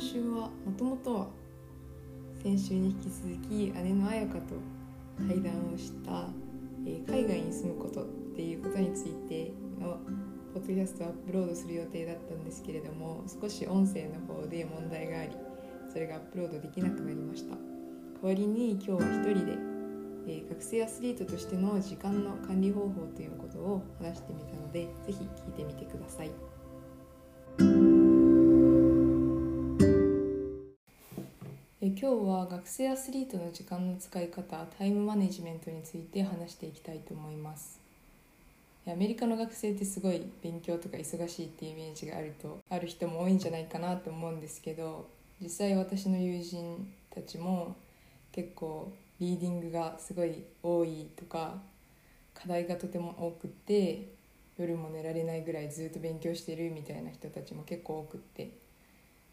今週はもともとは先週に引き続き姉の彩香と対談をした「え海外に住むこと」っていうことについてのポッドキャストをアップロードする予定だったんですけれども少し音声の方で問題がありそれがアップロードできなくなりました。代わりに今日は一人で、えー学生アスリートとしての時間の管理方法ということを話してみたのでぜひ聞いてみてください。日は学生アスリートの時間の使い方タイムマネジメントについて話していきたいと思います。アメリカの学生ってすごい勉強とか忙しいっていうイメージがあるとある人も多いんじゃないかなと思うんですけど実際私の友人たちも結構リーディングがすごい多いとか課題がとても多くって夜も寝られないぐらいずっと勉強してるみたいな人たちも結構多くって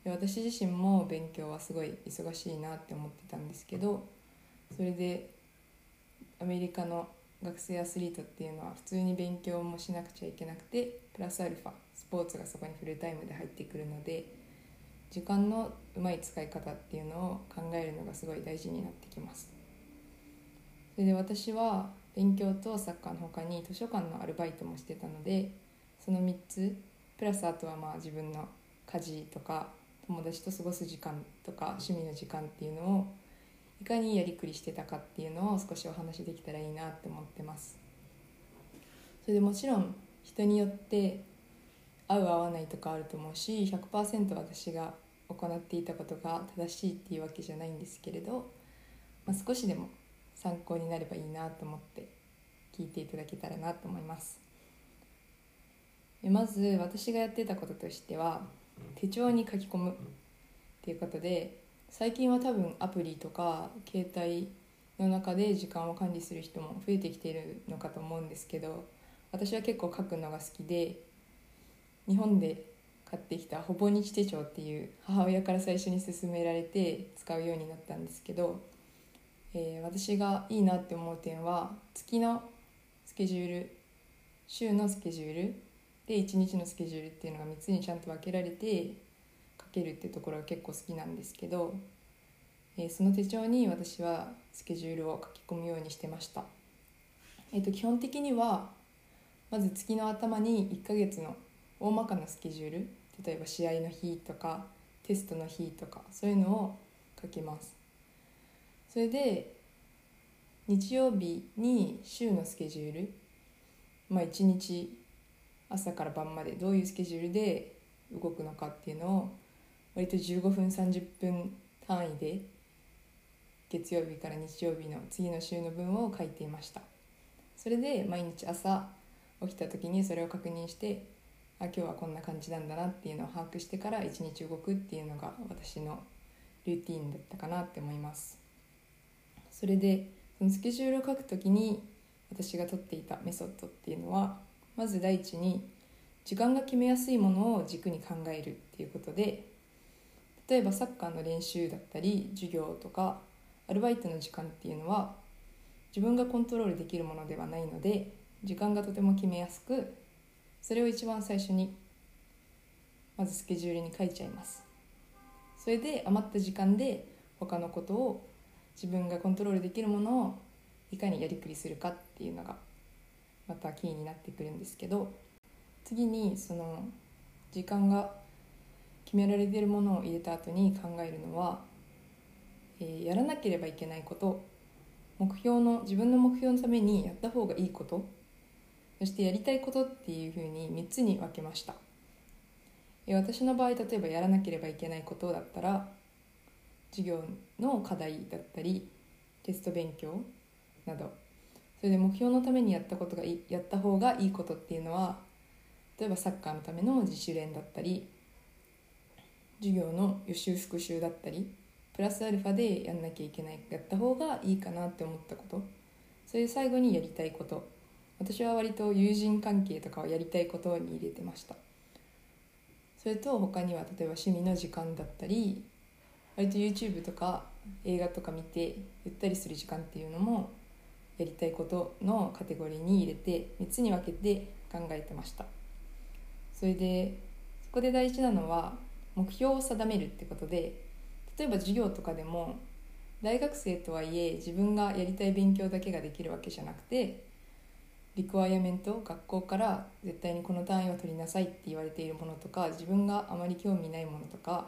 で私自身も勉強はすごい忙しいなって思ってたんですけどそれでアメリカの学生アスリートっていうのは普通に勉強もしなくちゃいけなくてプラスアルファスポーツがそこにフルタイムで入ってくるので時間のうまい使い方っていうのを考えるのがすごい大事になってきます。それで私は勉強とサッカーの他に図書館のアルバイトもしてたのでその3つプラスあとはまあ自分の家事とか友達と過ごす時間とか趣味の時間っていうのをいかにやりくりしてたかっていうのを少しお話しできたらいいなって思ってます。それでもちろん人によって合う合わないとかあると思うし100%私が行っていたことが正しいっていうわけじゃないんですけれど、まあ、少しでも参考になればいいなと思って聞いていただけたらなと思います。まず私がやってたこととしては手帳に書き込むっていうことで最近は多分アプリとか携帯の中で時間を管理する人も増えてきているのかと思うんですけど私は結構書くのが好きで日本で買ってきたほぼ日手帳っていう母親から最初に勧められて使うようになったんですけど、えー私がいいなって思う点は月のスケジュール週のスケジュールで1日のスケジュールっていうのが3つにちゃんと分けられて書けるっていうところが結構好きなんですけど、えーその手帳に私はスケジュールを書き込むようにしてました、えー、と基本的にはまず月の頭に1ヶ月の大まかなスケジュール例えば試合の日とかテストの日とかそういうのを書きます。それで日曜日に週のスケジュールまあ1日朝から晩までどういうスケジュールで動くのかっていうのを割と15分30分単位で月曜日から日曜日の次の週の分を書いていました。それで毎日朝起きた時にそれを確認してあ今日はこんな感じなんだなっていうのを把握してから一日動くっていうのが私のルーティンだったかなって思います。それでそのスケジュールを書く時に私が取っていたメソッドっていうのはまず第一に時間が決めやすいものを軸に考えるっていうことで例えばサッカーの練習だったり授業とかアルバイトの時間っていうのは自分がコントロールできるものではないので時間がとても決めやすくそれを一番最初にまずスケジュールに書いちゃいます。それで余った時間で他のことを自分がコントロールできるものをいかにやりくりするかっていうのがまたキーになってくるんですけど次にその時間が決められてるものを入れた後に考えるのは、えーやらなければいけないこと目標の自分の目標のためにやった方がいいことそしてやりたいことっていうふうに3つに分けました。え私の場合例えばやらなければいけないことだったら授業の課題だったりテスト勉強などそれで目標のためにやったことがやった方がいいことっていうのは例えばサッカーのための自主練だったり授業の予習復習だったりプラスアルファでやんなきゃいけないやった方がいいかなって思ったこと。それで最後にやりたいこと。私は割と友人関係とかをやりたいことに入れてました。それと他には例えば趣味の時間だったり割と YouTube とか映画とか見てゆったりする時間っていうのもやりたいことのカテゴリーに入れて3つに分けて考えてました。それでそこで大事なのは目標を定めるってことで例えば授業とかでも大学生とはいえ自分がやりたい勉強だけができるわけじゃなくてリクワイアメント学校から絶対にこの単位を取りなさいって言われているものとか自分があまり興味ないものとか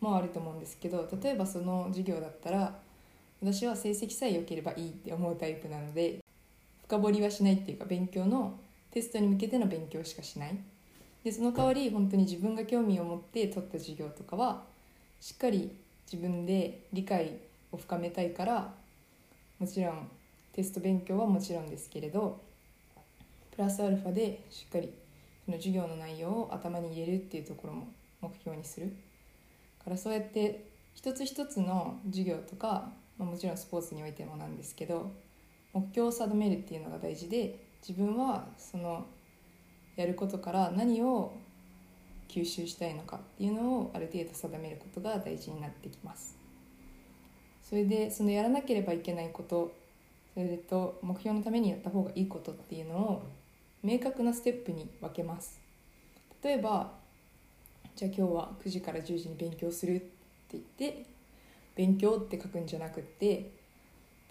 もあると思うんですけど例えばその授業だったら私は成績さえ良ければいいって思うタイプなので深掘りはしないっていうか勉強のテストに向けての勉強しかしない。でその代わり本当に自分が興味を持って取った授業とかはしっかり自分で理解を深めたいからもちろんテスト勉強はもちろんですけれどプラスアルファでしっかりその授業の内容を頭に入れるっていうところも目標にする。からそうやって一つ一つの授業とか、まあ、もちろんスポーツにおいてもなんですけど目標を定めるっていうのが大事で自分はそのやることから何を吸収したいのかっていうのをある程度定めることが大事になってきます。それでそのやらなければいけないことそれと目標のためにやった方がいいことっていうのを明確なステップに分けます。例えばじゃあ今日は9時から10時に勉強するって言って勉強って書くんじゃなくって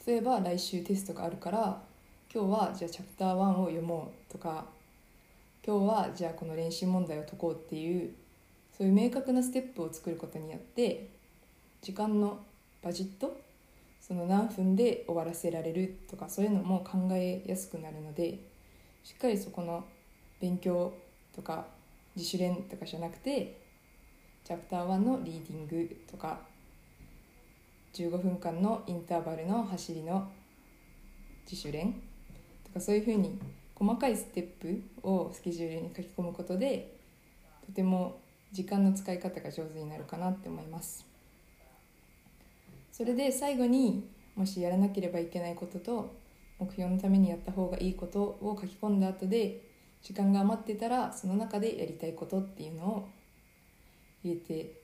例えば来週テストがあるから今日はじゃあチャプター1を読もうとか今日はじゃあこの練習問題を解こうっていうそういう明確なステップを作ることによって時間のバジットその何分で終わらせられるとかそういうのも考えやすくなるのでしっかりそこの勉強とか自主練とかじゃなくてチャプター1のリーディングとか15分間のインターバルの走りの自主練とかそういうふうに細かいステップをスケジュールに書き込むことでとても時間の使い方が上手になるかなって思います。それで最後にもしやらなければいけないことと目標のためにやった方がいいことを書き込んだ後で時間が余ってたらその中でやりたいことっていうのを入れて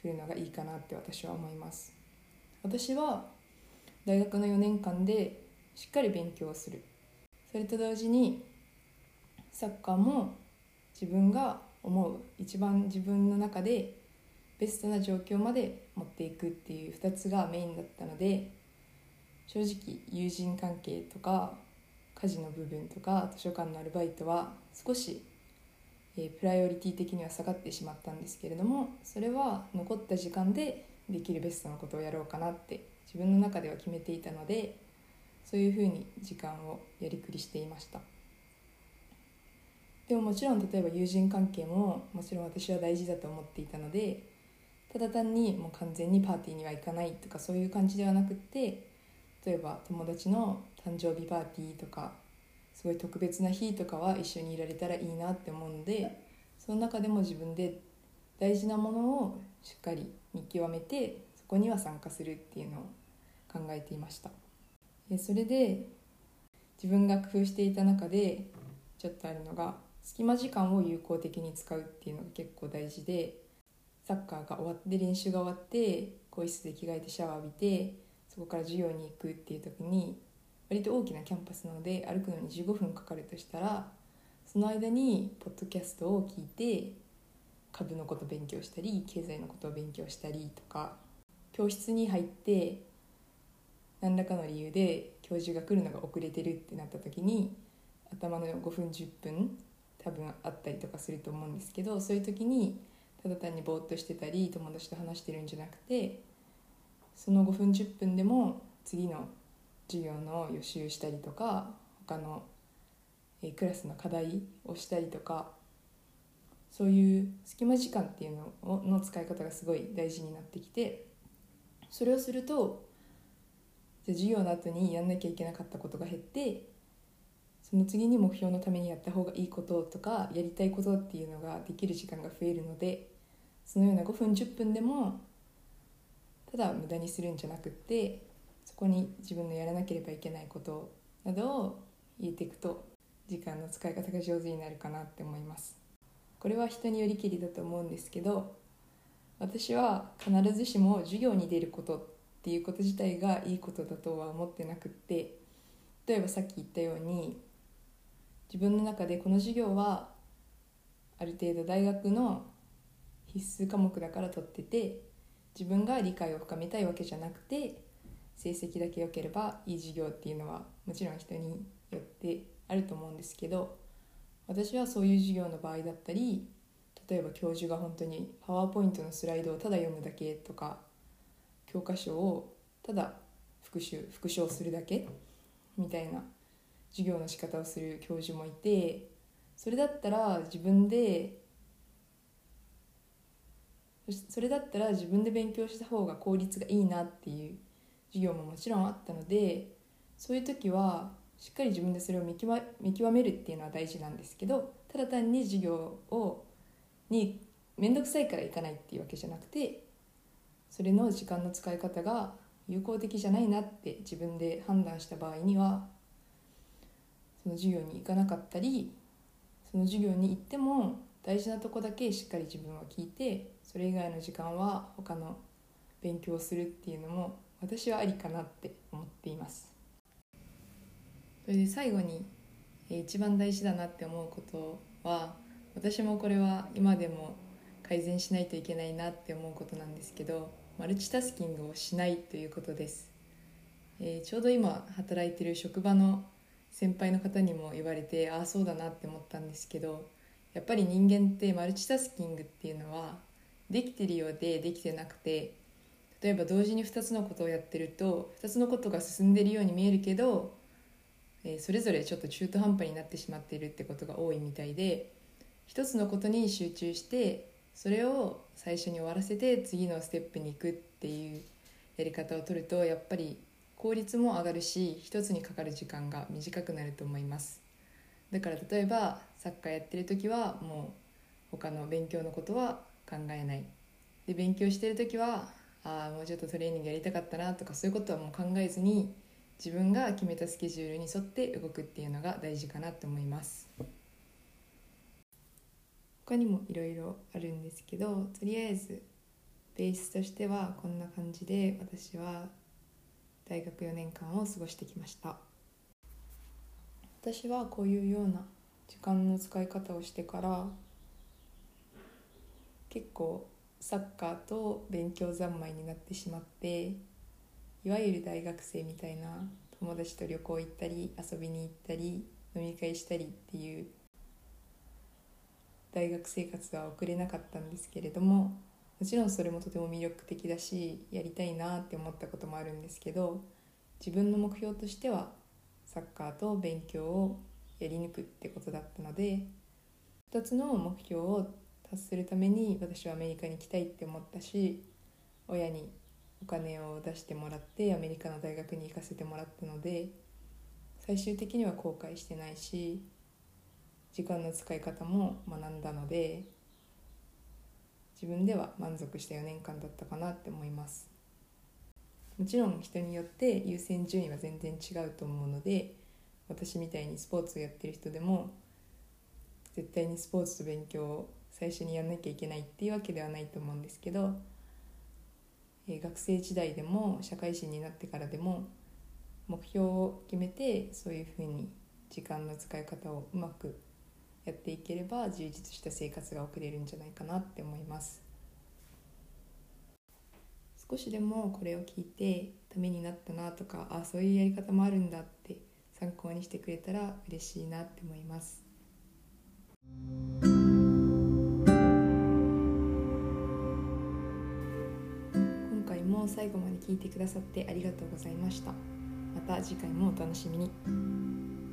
くるのがいいかなって私は思います私は大学の4年間でしっかり勉強する。それと同時にサッカーも自分が思う一番自分の中でベストな状況まで持っていくっていう2つがメインだったので正直友人関係とか家事の部分とか図書館のアルバイトは少し、えー、プライオリティ的には下がってしまったんですけれどもそれは残った時間でできるベストなことをやろうかなって自分の中では決めていたのでそういうふうに時間をやりくりしていました。でももちろん例えば友人関係ももちろん私は大事だと思っていたのでただ単にもう完全にパーティーには行かないとかそういう感じではなくって例えば友達の誕生日パーティーとかすごい特別な日とかは一緒にいられたらいいなって思うのでその中でも自分で大事なものをしっかり見極めてそこには参加するっていうのを考えていました。それで自分が工夫していた中でちょっとあるのが隙間時間を有効的に使うっていうのが結構大事でサッカーが終わって練習が終わって更衣室で着替えてシャワー浴びてそこから授業に行くっていう時に割と大きなキャンパスなので歩くのに15分かかるとしたらその間にポッドキャストを聞いて株のこと勉強したり経済のことを勉強したりとか教室に入って何らかの理由で教授が来るのが遅れてるってなった時に頭の5分10分多分あったりとかすると思うんですけどそういう時にただ単にぼーっとしてたり友達と話してるんじゃなくてその5分10分でも次の授業の予習したりとか他の、えクラスの課題をしたりとかそういう隙間時間っていうのの使い方がすごい大事になってきてそれをするとじゃ授業の後にやんなきゃいけなかったことが減ってその次に目標のためにやった方がいいこととかやりたいことっていうのができる時間が増えるのでそのような5分10分でもただ無駄にするんじゃなくってそこに自分のやらなければいけないことなどを入れていくと時間の使い方が上手になるかなって思います。これは人によりきりだと思うんですけど私は必ずしも授業に出ることっていうこと自体がいいことだとは思ってなくって例えばさっき言ったように自分の中でこの授業はある程度大学の必須科目だから取ってて自分が理解を深めたいわけじゃなくて成績だけ良ければいい授業っていうのはもちろん人によってあると思うんですけど私はそういう授業の場合だったり例えば教授が本当にパワーポイントのスライドをただ読むだけとか教科書をただ復習復唱するだけみたいな授業の仕方をする教授もいてそれだったら自分でそれだったら自分で勉強した方が効率がいいなっていう授業ももちろんあったのでそういう時はしっかり自分でそれを見極めるっていうのは大事なんですけどただ単に授業をに面倒くさいから行かないっていうわけじゃなくてそれの時間の使い方が有効的じゃないなって自分で判断した場合にはその授業に行かなかったりその授業に行っても大事なとこだけしっかり自分は聞いてそれ以外の時間は他の勉強をするっていうのも私はありかなって思っています。それで最後に一番大事だなって思うことは私もこれは今でも改善しないといけないなって思うことなんですけどマルチタスキングをしないということです、えー、ちょうど今働いてる職場の先輩の方にも言われてああそうだなって思ったんですけどやっぱり人間ってマルチタスキングっていうのはできてるようでできてなくて例えば同時に2つのことをやってると2つのことが進んでるように見えるけど、え、それぞれちょっと中途半端になってしまっているってことが多いみたいで一つのことに集中してそれを最初に終わらせて次のステップに行くっていうやり方を取るとやっぱり効率も上がるし一つにかかる時間が短くなると思います。だから例えばサッカーやってる時はもう他の勉強のことは考えない。で勉強してる時はああもうちょっとトレーニングやりたかったなとかそういうことはもう考えずに自分が決めたスケジュールに沿って動くっていうのが大事かなと思います。他にもいろいろあるんですけどとりあえずベースとしてはこんな感じで私は大学4年間を過ごしてきました。私はこういうような時間の使い方をしてから結構サッカーと勉強三昧になってしまっていわゆる大学生みたいな友達と旅行行ったり遊びに行ったり飲み会したりっていう大学生活は送れなかったんですけれどももちろんそれもとても魅力的だしやりたいなって思ったこともあるんですけど自分の目標としてはサッカーと勉強をやり抜くってことだったので2つの目標を達するために私はアメリカに行きたいって思ったし親にお金を出してもらってアメリカの大学に行かせてもらったので最終的には後悔してないし時間の使い方も学んだので自分では満足した4年間だったかなって思います。もちろん人によって優先順位は全然違うと思うので私みたいにスポーツをやってる人でも絶対にスポーツと勉強を最初にやんなきゃいけないっていうわけではないと思うんですけど、え、学生時代でも社会人になってからでも目標を決めてそういうふうに時間の使い方をうまくやっていければ充実した生活が送れるんじゃないかなって思います。少しでもこれを聞いてためになったなとかあそういうやり方もあるんだって参考にしてくれたら嬉しいなって思います。も最後まで聞いてくださってありがとうございました。また次回もお楽しみに。